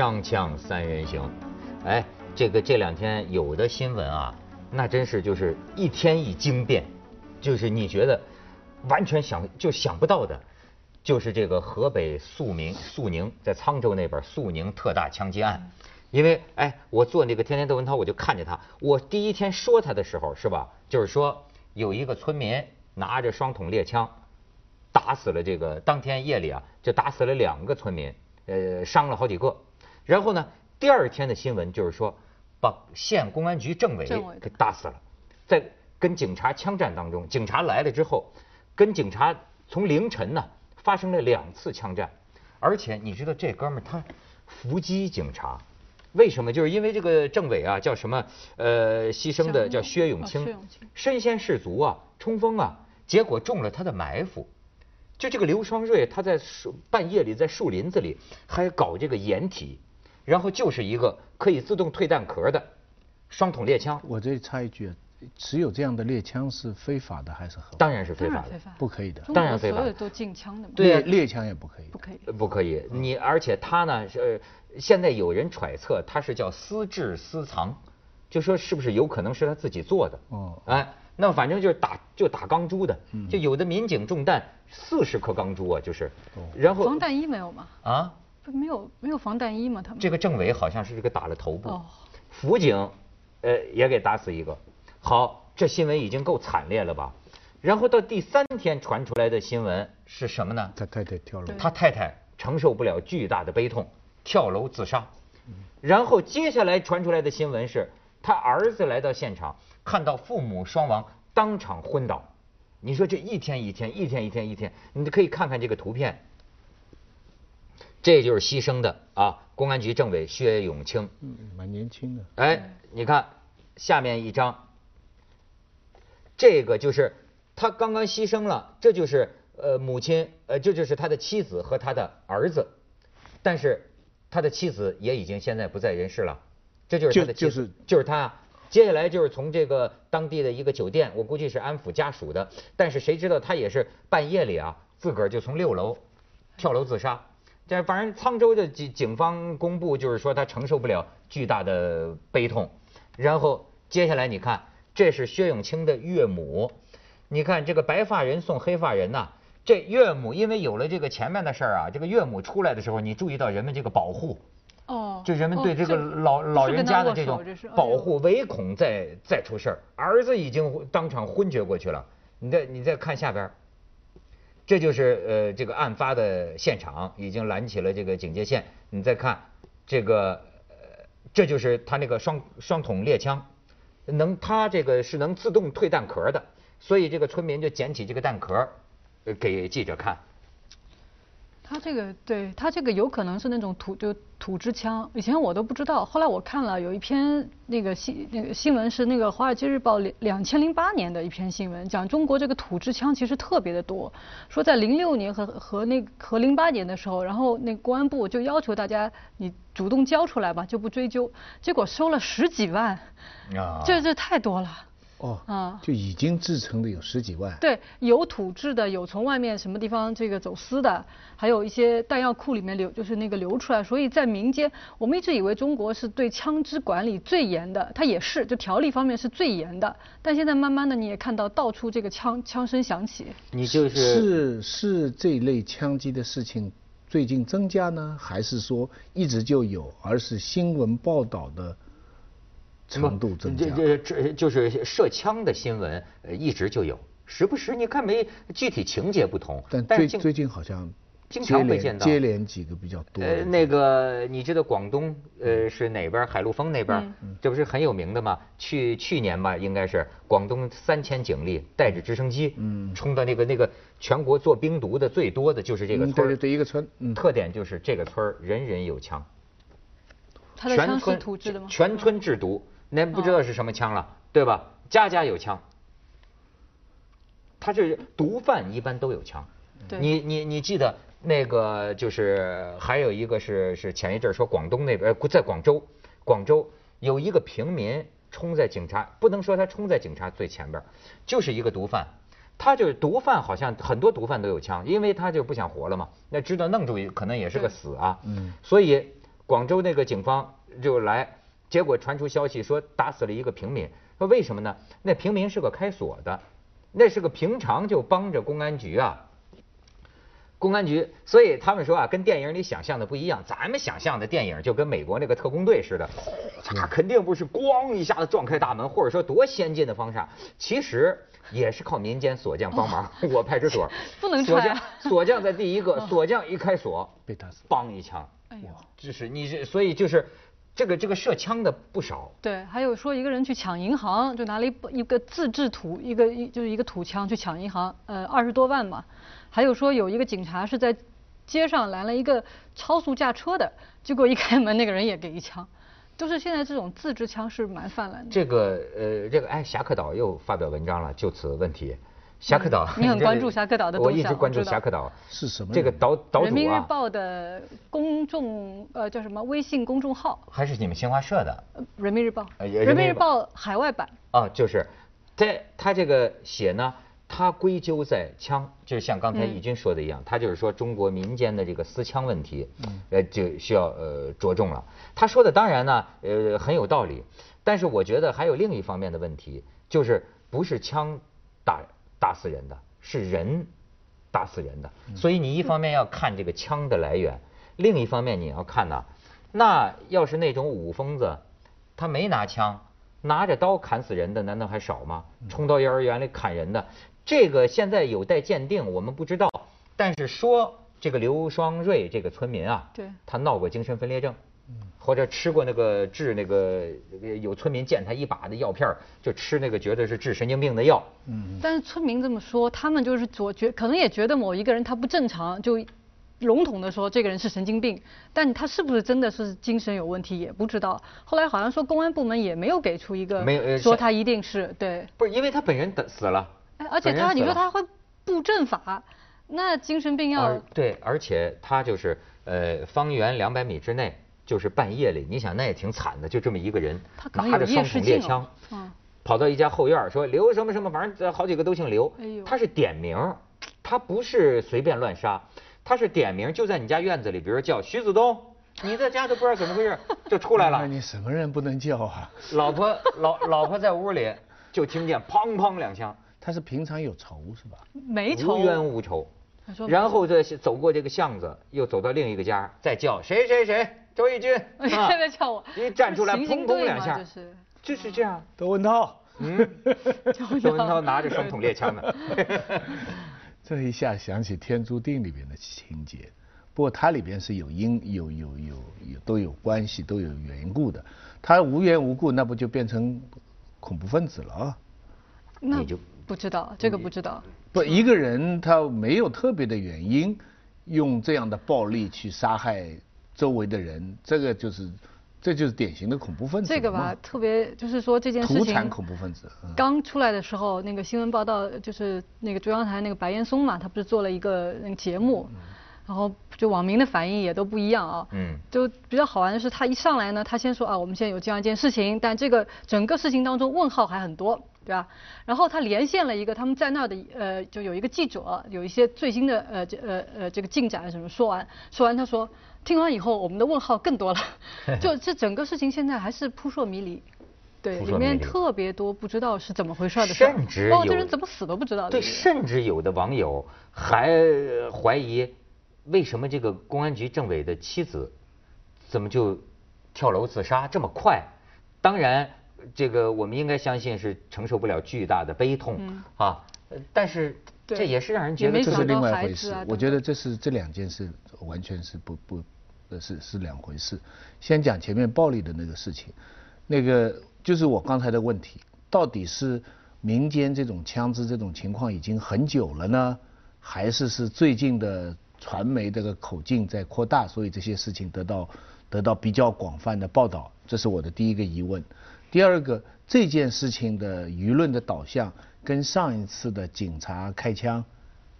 锵锵三人行，哎，这个这两天有的新闻啊，那真是就是一天一惊变，就是你觉得完全想就想不到的，就是这个河北肃明肃宁在沧州那边肃宁特大枪击案，因为哎，我做那个天天窦文涛，我就看见他，我第一天说他的时候是吧，就是说有一个村民拿着双筒猎枪。打死了这个当天夜里啊，就打死了两个村民，呃，伤了好几个。然后呢，第二天的新闻就是说，把县公安局政委给打死了，在跟警察枪战当中，警察来了之后，跟警察从凌晨呢发生了两次枪战，而且你知道这哥们儿他伏击警察，为什么？就是因为这个政委啊叫什么？呃，牺牲的叫薛永清，身先士卒啊，冲锋啊，结果中了他的埋伏。就这个刘双瑞，他在树半夜里在树林子里还搞这个掩体，然后就是一个可以自动退弹壳的双筒猎枪。我这里插一句，持有这样的猎枪是非法的还是合法？当然是非法的，不可以的。当然非法。所有都禁枪的嘛。对，猎枪也不可以。不可以。不可以。你而且他呢是现在有人揣测他是叫私制私藏，就说是不是有可能是他自己做的？哦。哎。那反正就是打就打钢珠的，就有的民警中弹四十颗钢珠啊，就是，然后防弹衣没有吗？啊，没有没有防弹衣吗？他们这个政委好像是这个打了头部，辅警，呃也给打死一个。好，这新闻已经够惨烈了吧？然后到第三天传出来的新闻是什么呢？他太太跳楼，他太太承受不了巨大的悲痛，跳楼自杀。然后接下来传出来的新闻是他儿子来到现场。看到父母双亡，当场昏倒。你说这一天一天，一天一天一天，你可以看看这个图片。这就是牺牲的啊，公安局政委薛永清。嗯，蛮年轻的。哎，你看下面一张，这个就是他刚刚牺牲了，这就是呃母亲，呃这就是他的妻子和他的儿子，但是他的妻子也已经现在不在人世了。这就是他的妻子，就是他。接下来就是从这个当地的一个酒店，我估计是安抚家属的，但是谁知道他也是半夜里啊，自个儿就从六楼跳楼自杀。这反正沧州的警警方公布就是说他承受不了巨大的悲痛。然后接下来你看，这是薛永清的岳母，你看这个白发人送黑发人呐，这岳母因为有了这个前面的事儿啊，这个岳母出来的时候，你注意到人们这个保护。哦，就人们对这个老老人家的这种保护，唯恐再再出事儿。儿子已经当场昏厥过去了。你再你再看下边，这就是呃这个案发的现场，已经拦起了这个警戒线。你再看这个呃，这就是他那个双双筒猎枪，能他这个是能自动退弹壳的，所以这个村民就捡起这个弹壳给记者看。他这个对他这个有可能是那种土就土制枪，以前我都不知道，后来我看了有一篇那个新那个新闻是那个《华尔街日报》两两千零八年的一篇新闻，讲中国这个土制枪其实特别的多，说在零六年和和那和零八年的时候，然后那公安部就要求大家你主动交出来吧，就不追究，结果收了十几万，啊，这这太多了。哦，啊，就已经制成的有十几万。对，有土制的，有从外面什么地方这个走私的，还有一些弹药库里面流，就是那个流出来。所以在民间，我们一直以为中国是对枪支管理最严的，它也是，就条例方面是最严的。但现在慢慢的，你也看到到处这个枪枪声响起。你就是是是这类枪击的事情最近增加呢，还是说一直就有，而是新闻报道的？程度增加，这这这就是射枪的新闻，呃，一直就有，时不时你看没具体情节不同，但最最近好像经常会见到接连几个比较多。呃，那个你知道广东呃是哪边海陆丰那边，这不是很有名的吗？去去年吧，应该是广东三千警力带着直升机，嗯，冲到那个那个全国做冰毒的最多的就是这个村对对对，一个村，特点就是这个村人人有枪，全村土制的吗？全村制毒。您不知道是什么枪了，对吧？家家有枪，他是毒贩一般都有枪。你你你记得那个就是还有一个是是前一阵说广东那边在广州，广州有一个平民冲在警察，不能说他冲在警察最前边，就是一个毒贩，他就是毒贩，好像很多毒贩都有枪，因为他就不想活了嘛，那知道弄住可能也是个死啊。嗯。所以。广州那个警方就来，结果传出消息说打死了一个平民，说为什么呢？那平民是个开锁的，那是个平常就帮着公安局啊。公安局，所以他们说啊，跟电影里想象的不一样。咱们想象的电影就跟美国那个特工队似的，那肯定不是咣一下子撞开大门，或者说多先进的方式。其实也是靠民间锁匠帮忙。我派出所不能锁匠锁匠在第一个，锁匠一开锁，被打死梆一枪，哎呦，就是你这，所以就是这个这个射枪的不少。对，还有说一个人去抢银行，就拿了一一个自制土，一个一就是一个土枪去抢银行，呃，二十多万嘛。还有说有一个警察是在街上拦了一个超速驾车的，结果一开门那个人也给一枪，就是现在这种自制枪是蛮泛滥的。这个呃，这个哎，侠客岛又发表文章了，就此问题。侠客岛，嗯你很关注侠客岛的我动向一直关注侠客岛。是什么这个岛岛岛人民日主啊，报的公众呃叫什么微信公众号，还是你们新华社的？呃人民日报，呃人民日报。海外版。啊，就是在他这个写呢，他归咎在枪，就是像刚才嗯。义军说的一样，他就是说中国民间的这个私枪问题，呃，就需要呃着重了。他说的当然呢，呃很有道理，但是我觉得还有另一方面的问题，就是不是枪打打死人的，是人打死人的。所以你一方面要看这个枪的来源，另一方面你要看呐，那要是那种武疯子，他没拿枪，拿着刀砍死人的难道还少吗？冲到幼儿园里砍人的，这个现在有待鉴定，我们不知道。但是说这个刘双瑞这个村民啊，对他闹过精神分裂症，或者吃过那个治那个有村民见他一把的药片儿就吃那个觉得是治神经病的药，嗯但是村民这么说，他们就是左觉，可能也觉得某一个人他不正常，就笼统的说这个人是神经病，但他是不是真的是精神有问题也不知道。后来好像说公安部门也没有给出一个没有说他一定是对，不是因为他本人得死了，哎而且他你说他会布阵法，那精神病要对，而且他就是呃，方圆两百米之内，就是半夜里，你想那也挺惨的，就这么一个人他拿着双筒猎枪跑到一家后院说刘什么什么，反正好几个都姓刘哎呦，他是点名，他不是随便乱杀，他是点名，就在你家院子里，比如叫徐子东，你在家都不知道怎么回事，就出来了，那你什么人不能叫啊？老婆老老婆在屋里就听见砰砰两枪，他是平常有仇是吧？没仇无冤无仇。然后这走过这个巷子，又走到另一个家，再叫谁谁谁，周轶君，现啊在叫我一站出来，砰砰两下，就是就是这样。窦文涛，嗯，窦文涛拿着双筒猎枪呢。这一下想起《天注定》里边的情节，不过它里边是有因有有有有都有关系都有缘故的，他无缘无故那不就变成恐怖分子了啊？那你就不知道这个不知道。不，一个人他没有特别的原因，用这样的暴力去杀害周围的人，这个就是这就是典型的恐怖分子这个吧，特别就是说这件事情土产恐怖分子。嗯刚出来的时候，那个新闻报道就是那个中央台那个白岩松嘛，他不是做了一个那个节目，然后就网民的反应也都不一样啊。嗯就比较好玩的是，他一上来呢，他先说啊，我们现在有这样一件事情，但这个整个事情当中问号还很多，对吧？然后他连线了一个他们在那儿的呃，就有一个记者，有一些最新的呃这呃呃这个进展什么说完，说完他说，听完以后我们的问号更多了，就这整个事情现在还是扑朔迷离。对，里面特别多不知道是怎么回事儿的事，甚至包括这人怎么死都不知道。对，甚至有的网友还怀疑，为什么这个公安局政委的妻子怎么就跳楼自杀这么快？当然，这个我们应该相信是承受不了巨大的悲痛、嗯啊，呃但是对这也是让人觉得就是这是另外一回事啊。我觉得这是这两件事完全是不不呃是是两回事。先讲前面暴力的那个事情，那个就是我刚才的问题，到底是民间这种枪支这种情况已经很久了呢，还是是最近的传媒这个口径在扩大，所以这些事情得到得到比较广泛的报道？这是我的第一个疑问。第二个，这件事情的舆论的导向跟上一次的警察开枪，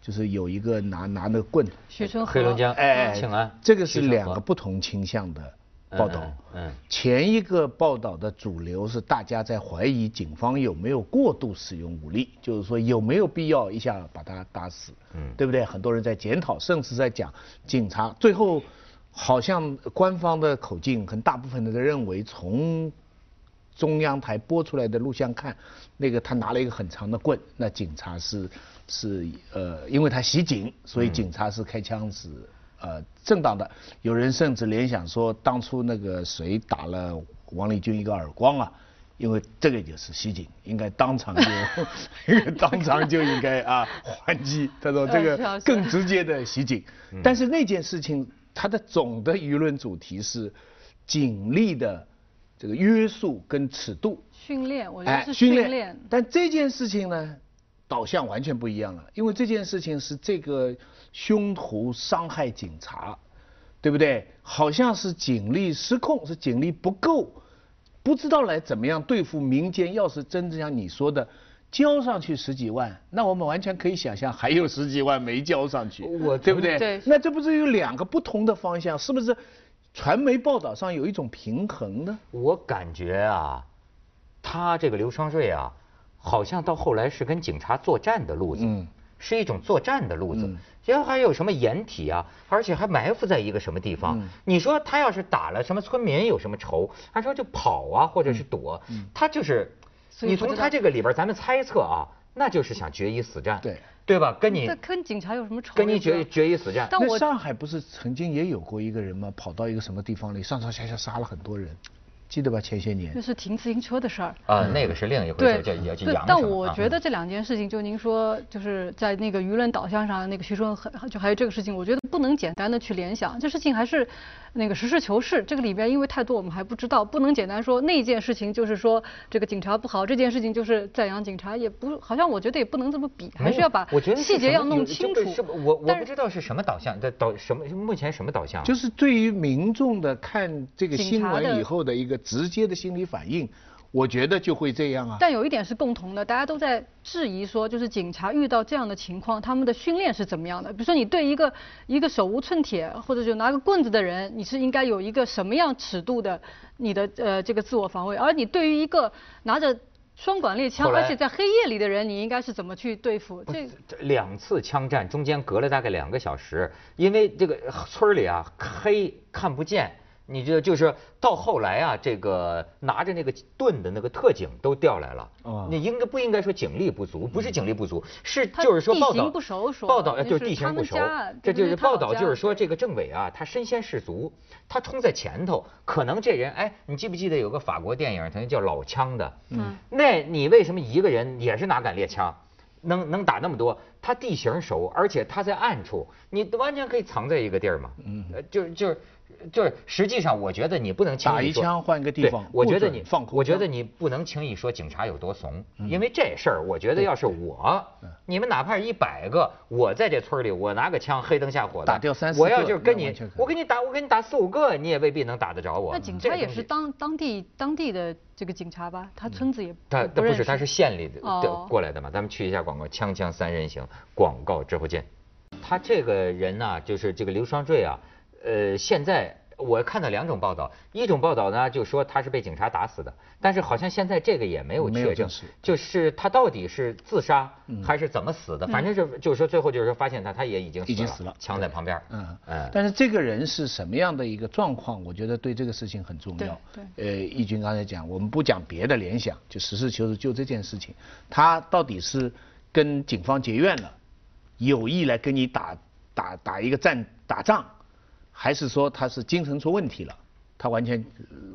就是有一个拿拿那个棍，徐春黑龙江哎，请安，这个是两个不同倾向的报道。嗯嗯前一个报道的主流是大家在怀疑警方有没有过度使用武力，就是说有没有必要一下把他打死，嗯。对不对？很多人在检讨，甚至在讲警察最后好像官方的口径很大部分的认为，从中央台播出来的录像看，那个他拿了一个很长的棍，那警察是是呃，因为他袭警，所以警察是开枪是呃正当的。有人甚至联想说，当初那个谁打了王立军一个耳光啊，因为这个就是袭警，应该当场就 当场就应该啊还击。他说这个更直接的袭警，但是那件事情。它的总的舆论主题是警力的这个约束跟尺度训练，我觉得是训练。但这件事情呢，导向完全不一样了，因为这件事情是这个凶徒伤害警察，对不对？好像是警力失控，是警力不够，不知道来怎么样对付民间。要是真正像你说的。交上去十几万，那我们完全可以想象还有十几万没交上去，我对不对？对。那这不是有两个不同的方向？是不是传媒报道上有一种平衡呢？我感觉啊，他这个刘双瑞啊，好像到后来是跟警察作战的路子，是一种作战的路子。然后还有什么掩体啊，而且还埋伏在一个什么地方？你说他要是打了什么村民有什么仇，他说就跑啊，或者是躲，他就是。你从他这个里边，咱们猜测啊，那就是想决一死战，对对吧？跟你跟警察有什么仇？跟你决决一死战。但我上海不是曾经也有过一个人吗？跑到一个什么地方里，上上下下杀了很多人。记得吧？前些年那是停自行车的事儿啊，那个是另一回事，叫叫叫但我觉得这两件事情，就您说，就是在那个舆论导向上，那个徐春很就还有这个事情，我觉得不能简单的去联想，这事情还是那个实事求是。这个里边因为太多我们还不知道，不能简单说那件事情就是说这个警察不好，这件事情就是赞扬警察，也不好像我觉得也不能这么比，还是要把细节要弄清楚。是我我不知道是什么导向的导什么目前什么导向？就是对于民众的看这个新闻以后的一个直接的心理。反应，我觉得就会这样啊。但有一点是共同的，大家都在质疑说，就是警察遇到这样的情况，他们的训练是怎么样的？比如说，你对一个一个手无寸铁或者就拿个棍子的人，你是应该有一个什么样尺度的你的呃这个自我防卫？而你对于一个拿着双管猎枪而且在黑夜里的人，你应该是怎么去对付？这两次枪战中间隔了大概两个小时，因为这个村里啊黑看不见。你这就是到后来啊，这个拿着那个盾的那个特警都调来了。哦，你应该不应该说警力不足？不是警力不足，是就是说报道报道就是地形不熟，这就是报道就是说这个政委啊，他身先士卒，他冲在前头，可能这人哎，你记不记得有个法国电影，他叫老枪的？嗯，那你为什么一个人也是拿杆猎枪，能能打那么多？他地形熟，而且他在暗处，你完全可以藏在一个地儿嘛。嗯，就就是。就是实际上，我觉得你不能轻易打一枪换一个地方。我觉得你放空，我觉得你不能轻易说警察有多怂，因为这事儿，我觉得要是我，你们哪怕一百个，我在这村里，我拿个枪黑灯瞎火的打掉三四个，我要就是跟你，我给你打，我给你打四五个，你也未必能打得着我。那警察也是当当地当地的这个警察吧？他村子也他他不是他是县里的过来的嘛？咱们去一下广告，锵锵三人行，广告之后见。他这个人呢，就是这个刘双坠啊。呃，现在我看到两种报道，一种报道呢就说他是被警察打死的，但是好像现在这个也没有确证，就是他到底是自杀还是怎么死的，反正是就是说最后就是说发现他他也已经已经死了，枪在旁边，嗯嗯，但是这个人是什么样的一个状况，我觉得对这个事情很重要。对，呃，义军刚才讲，我们不讲别的联想，就实事求是，就这件事情，他到底是跟警方结怨了，有意来跟你打打打一个战打仗。还是说他是精神出问题了，他完全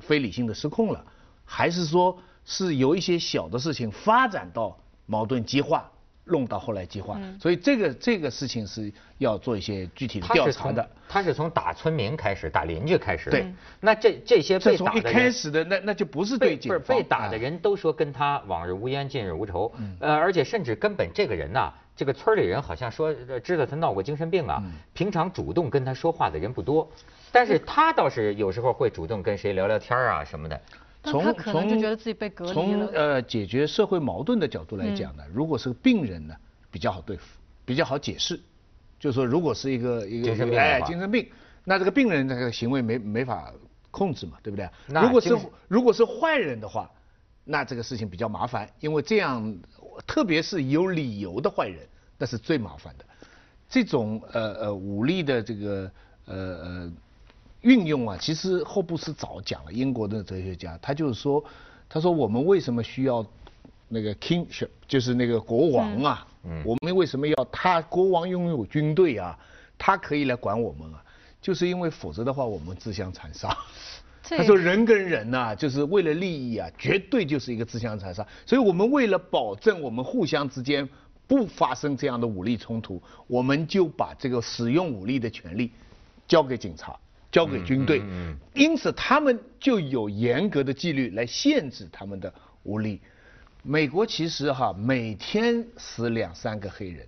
非理性的失控了，还是说是由一些小的事情发展到矛盾激化，弄到后来激化，所以这个这个事情是要做一些具体的调查的。他是从打村民开始，打邻居开始。对，那这这些被打的，从一开始的那那就不是对警方。不是被打的人都说跟他往日无冤，近日无仇，呃，而且甚至根本这个人呐。这个村里人好像说知道他闹过精神病啊，平常主动跟他说话的人不多，但是他倒是有时候会主动跟谁聊聊天啊什么的。从从就觉得自己被隔离从呃解决社会矛盾的角度来讲呢，如果是个病人呢，比较好对付，比较好解释。就是说，如果是一个一个精神病哎精神病，那这个病人这个行为没没法控制嘛，对不对？如果是如果是坏人的话，那这个事情比较麻烦，因为这样。特别是有理由的坏人，那是最麻烦的。这种呃呃武力的这个呃呃运用啊，其实霍布斯早讲了，英国的哲学家，他就是说，他说我们为什么需要那个 kingship，就是那个国王啊，嗯我们为什么要他国王拥有军队啊，他可以来管我们啊，就是因为否则的话我们自相残杀。他说人跟人呐、就是为了利益啊，绝对就是一个自相残杀。所以我们为了保证我们互相之间不发生这样的武力冲突，我们就把这个使用武力的权利交给警察，交给军队。因此他们就有严格的纪律来限制他们的武力。美国其实哈每天死两三个黑人，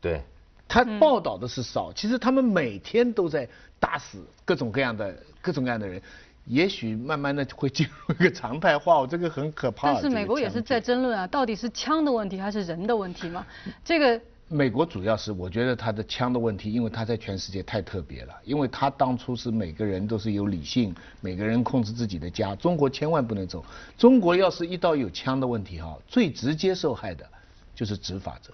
对，他报道的是少，其实他们每天都在打死各种各样的各种各样的人，也许慢慢的会进入一个常态化，这个很可怕。但是美国也是在争论啊，到底是枪的问题还是人的问题嘛？这个美国主要是我觉得他的枪的问题，因为他在全世界太特别了，因为他当初是每个人都是有理性，每个人控制自己的家，中国千万不能走。中国要是一到有枪的问题哈，最直接受害的就是执法者。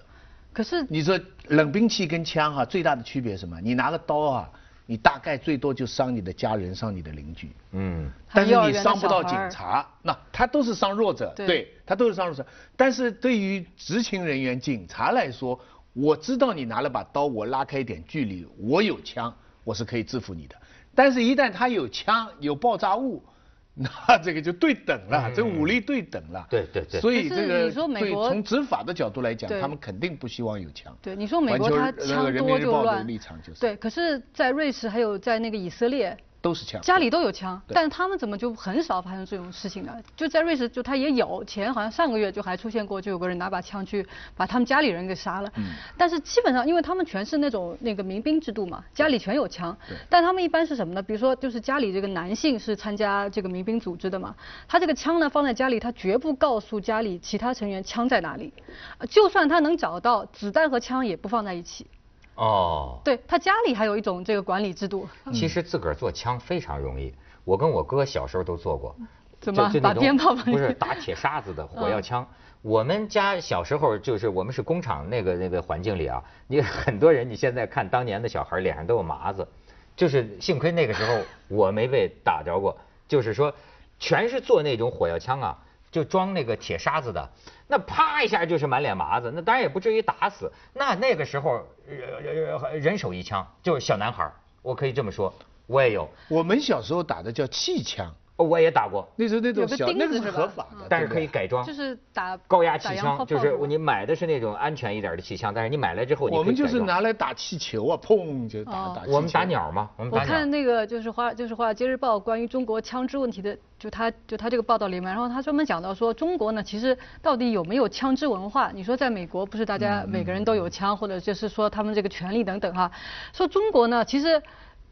可是你说冷兵器跟枪哈、最大的区别是什么？你拿个刀啊，你大概最多就伤你的家人，伤你的邻居。嗯，但是你伤不到警察，那他都是伤弱者，对对他都是伤弱者。但是对于执勤人员、警察来说，我知道你拿了把刀，我拉开一点距离，我有枪，我是可以制服你的。但是，一旦他有枪、有爆炸物，那这个就对等了，这武力对等了。嗯对对对所以这个你说美国从执法的角度来讲，他们肯定不希望有枪。对你说美国环球它枪呃人民多日报的就乱立场就是对，可是，在瑞士还有在那个以色列，都是枪。家里都有枪，但是他们怎么就很少发生这种事情呢？就在瑞士，就他也有，前好像上个月就还出现过，就有个人拿把枪去把他们家里人给杀了。嗯但是基本上，因为他们全是那种那个民兵制度嘛，家里全有枪。但他们一般是什么呢？比如说，就是家里这个男性是参加这个民兵组织的嘛，他这个枪呢放在家里，他绝不告诉家里其他成员枪在哪里，呃就算他能找到，子弹和枪也不放在一起。哦，对他家里还有一种这个管理制度。其实自个儿做枪非常容易，我跟我哥小时候都做过。怎么种鞭炮不是打铁沙子的火药枪。我们家小时候就是我们是工厂那个那个环境里啊，你 很多人你现在看当年的小孩脸上都有麻子，就是幸亏那个时候我没被打着过，就是说全是做那种火药枪啊，就装那个铁沙子的，那啪一下就是满脸麻子，那当然也不至于打死，那那个时候人人手一枪，就是小男孩，我可以这么说，我也有，我们小时候打的叫气枪，我也打过。那时候那种小那个是合法的，但是可以改装，就是打高压气枪，就是你买的是那种安全一点的气枪，但是你买来之后，我们就是拿来打气球啊，砰就打哦打气球。我们打鸟嘛，我们打我看。那个就是华就是华尔街日报关于中国枪支问题的，就他就他这个报道里面，然后他专门讲到说中国呢，其实到底有没有枪支文化？你说在美国不是大家每个人都有枪，或者就是说他们这个权利等等哈，说中国呢，其实。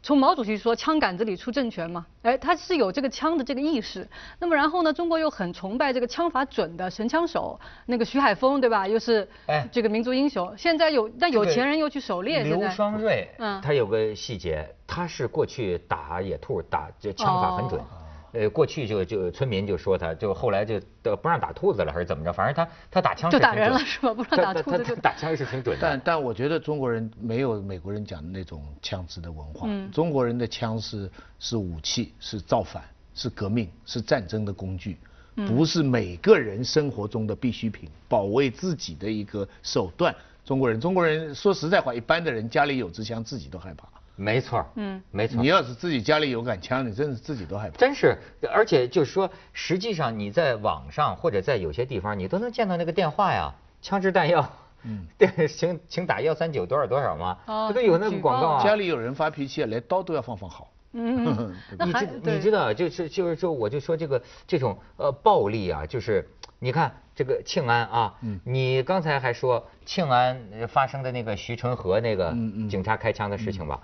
从毛主席说“枪杆子里出政权”嘛，哎，他是有这个枪的这个意识。那么然后呢，中国又很崇拜这个枪法准的神枪手，那个徐海峰对吧？又是哎这个民族英雄。现在有但有钱人又去狩猎，现刘在双瑞，嗯他有个细节，他是过去打野兔，打这枪法很准。哦呃，过去就就村民就说他，就后来就都不让打兔子了，还是怎么着？反正他他打枪就打人了是吧不 让打他兔子就他他打枪是挺准的。但但我觉得中国人没有美国人讲的那种枪支的文化。嗯中国人的枪是是武器，是造反，是革命，是战争的工具，嗯不是每个人生活中的必需品，保卫自己的一个手段。中国人，中国人说实在话，一般的人家里有支枪，自己都害怕。没错，嗯没错你。要是自己家里有杆枪，你真是自己都害怕。真是，而且就是说，实际上你在网上或者在有些地方，你都能见到那个电话呀，枪支弹药，嗯，对，请请打幺三九多少多少嘛，哦这都有那个广告啊。家里有人发脾气，连刀都要放放好。嗯，嗯 那你还知你知道，就是就是说，我就说这个这种呃暴力啊，就是你看这个庆安啊，嗯你刚才还说庆安呃发生的那个徐春和那个嗯嗯警察开枪的事情吧，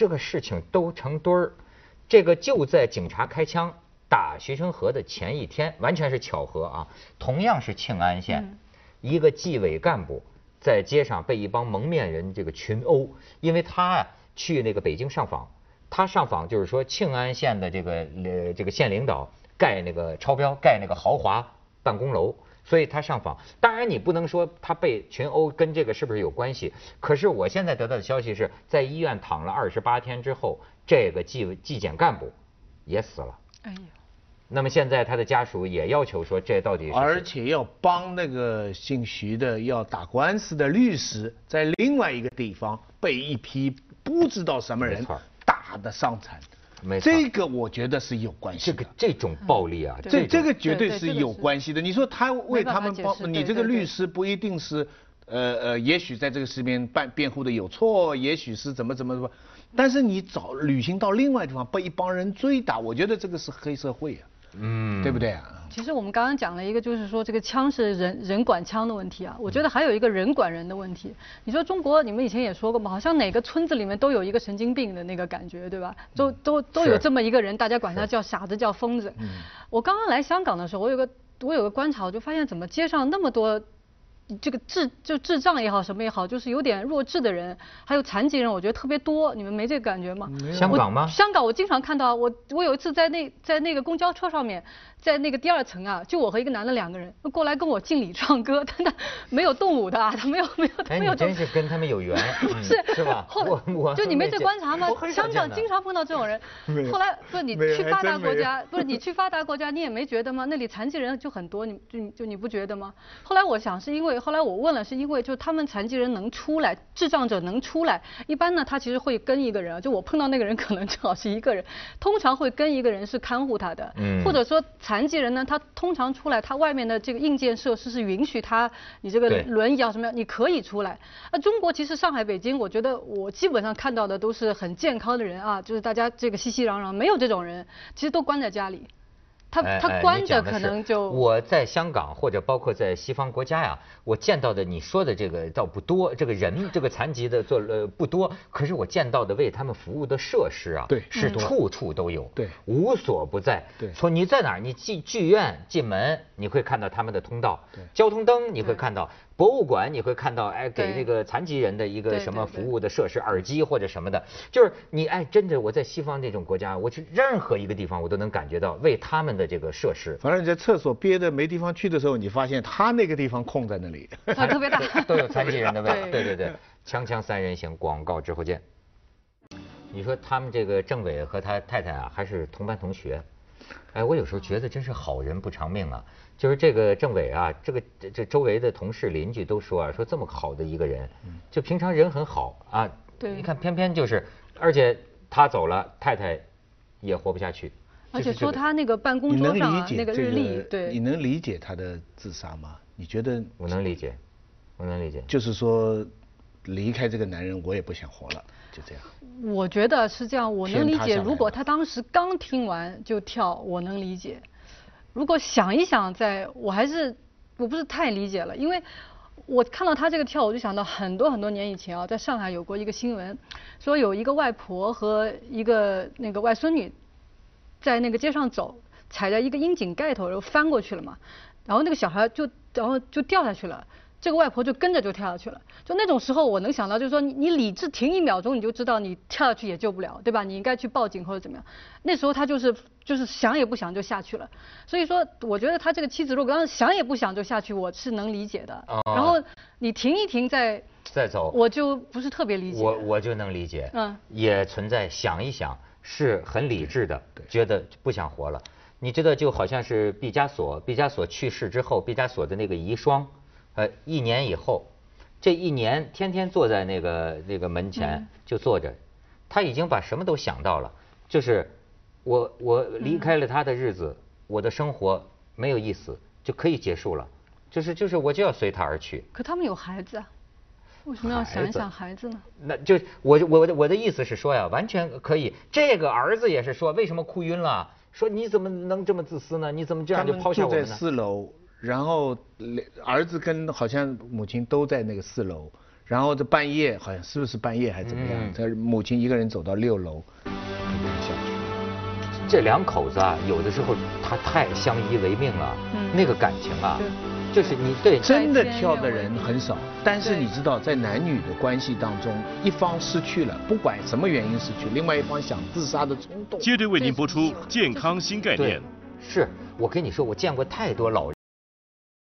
这个事情都成堆儿，这个就在警察开枪打徐春和的前一天，完全是巧合啊，同样是庆安县，嗯。一个纪委干部在街上被一帮蒙面人这个群殴，因为他啊去那个北京上访，他上访就是说庆安县的这个呃这个县领导盖那个超标盖那个豪华办公楼，所以他上访。当然你不能说他被群殴跟这个是不是有关系，可是我现在得到的消息是在医院躺了二十八天之后，这个纪纪检干部也死了。哎呀，那么现在他的家属也要求说，这到底是而且要帮那个姓徐的要打官司的律师，在另外一个地方被一批不知道什么人打的伤残。这个我觉得是有关系的这个。这种暴力啊，这这个绝对是有关系的。你说他为他们帮，你这个律师不一定是，呃呃，也许在这个事边办辩护的有错，也许是怎么怎么怎么，但是你找旅行到另外地方被一帮人追打，我觉得这个是黑社会啊，嗯，对不对啊？其实我们刚刚讲了一个，就是说这个枪是人人管枪的问题啊。我觉得还有一个人管人的问题。你说中国，你们以前也说过嘛，好像哪个村子里面都有一个神经病的那个感觉，对吧？都都都有这么一个人，大家管他叫傻子，叫疯子。我刚刚来香港的时候，我有个我有个观察，我就发现怎么街上那么多。这个智就智障也好，什么也好，就是有点弱智的人，还有残疾人，我觉得特别多。你们没这个感觉吗？香港吗香港我经常看到，我我有一次在那在那个公交车上面，在那个第二层啊，就我和一个男的两个人过来跟我敬礼唱歌，但他没有动武的啊，他没有 没有没有动你真。是跟他们有缘，嗯是是吧？后来我我就你没这观察吗香港经常碰到这种人后来不是你去发达国家，不是你去发达国家，你也没觉得吗？那里残疾人就很多，你就就你不觉得吗？后来我想是因为，后来我问了，是因为就他们残疾人能出来，智障者能出来，一般呢他其实会跟一个人啊，就我碰到那个人可能正好是一个人，通常会跟一个人是看护他的，嗯或者说残疾人呢，他通常出来，他外面的这个硬件设施是允许他你这个轮椅啊什么样，你可以出来。那中国其实上海、北京，我觉得我基本上看到的都是很健康的人啊，就是大家这个熙熙攘攘，没有这种人，其实都关在家里。他他关着可能就我在香港或者包括在西方国家呀，我见到的你说的这个倒不多，这个人这个残疾的做呃不多，可是我见到的为他们服务的设施啊，对是嗯处处都有，对无所不在。对从你在哪儿，你进剧院进门，你会看到他们的通道，对交通灯你会看到，博物馆你会看到，哎，给对那个残疾人的一个什么服务的设施，耳机或者什么的，就是你哎，真的我在西方那种国家，我去任何一个地方，我都能感觉到为他们的这个设施。反正你在厕所憋得没地方去的时候，你发现他那个地方空在那里。啊特别大。都 都有残疾人的位，对。对对对，锵锵三人行，广告之后见。你说他们这个政委和他太太啊，还是同班同学，哎，我有时候觉得真是好人不长命啊。就是这个政委啊，这个这这周围的同事邻居都说啊，说这么好的一个人，就平常人很好啊，对你看偏偏就是，而且他走了，太太也活不下去。而且说他那个办公能桌上那个日历，对？你，能理解他的自杀吗？你觉得我能理解，我能理解。就是说离开这个男人，我也不想活了，就这样。我觉得是这样，我能理解。如果他当时刚听完就跳，我能理解。如果想一想在，我还是我不是太理解了，因为我看到他这个跳，我就想到很多很多年以前啊，在上海有过一个新闻，说有一个外婆和一个那个外孙女在那个街上走，踩在一个窨井盖头，然后翻过去了嘛，然后那个小孩就然后就掉下去了。这个外婆就跟着就跳下去了，就那种时候我能想到，就是说你你理智停一秒钟，你就知道你跳下去也救不了，对吧？你应该去报警或者怎么样。那时候他就是就是想也不想就下去了，所以说我觉得他这个妻子如果刚想也不想就下去，我是能理解的。啊然后你停一停再再走，我就不是特别理解。我我就能理解，嗯也存在想一想是很理智的，觉得不想活了。你知道，就好像是毕加索，毕加索去世之后，毕加索的那个遗孀，呃，一年以后，这一年天天坐在那个那个门前嗯就坐着，他已经把什么都想到了，就是我我离开了他的日子，我的生活没有意思，就可以结束了，就是就是我就要随他而去。可他们有孩子啊，为什么要想一想孩子呢？那就我我的我的意思是说呀，完全可以。这个儿子也是说，为什么哭晕了？说你怎么能这么自私呢？你怎么这样就他们住在抛下我们呢？四楼，然后儿子跟好像母亲都在那个四楼，然后这半夜好像是不是半夜还是怎么样？嗯他母亲一个人走到六楼，就这样下去。这两口子啊，有的时候他太相依为命了，嗯那个感情啊，就是你对真的跳的人很少，但是你知道，在男女的关系当中，一方失去了，不管什么原因失去，另外一方想自杀的冲动。接着为您播出健康新概念。，是我跟你说，我见过太多老人。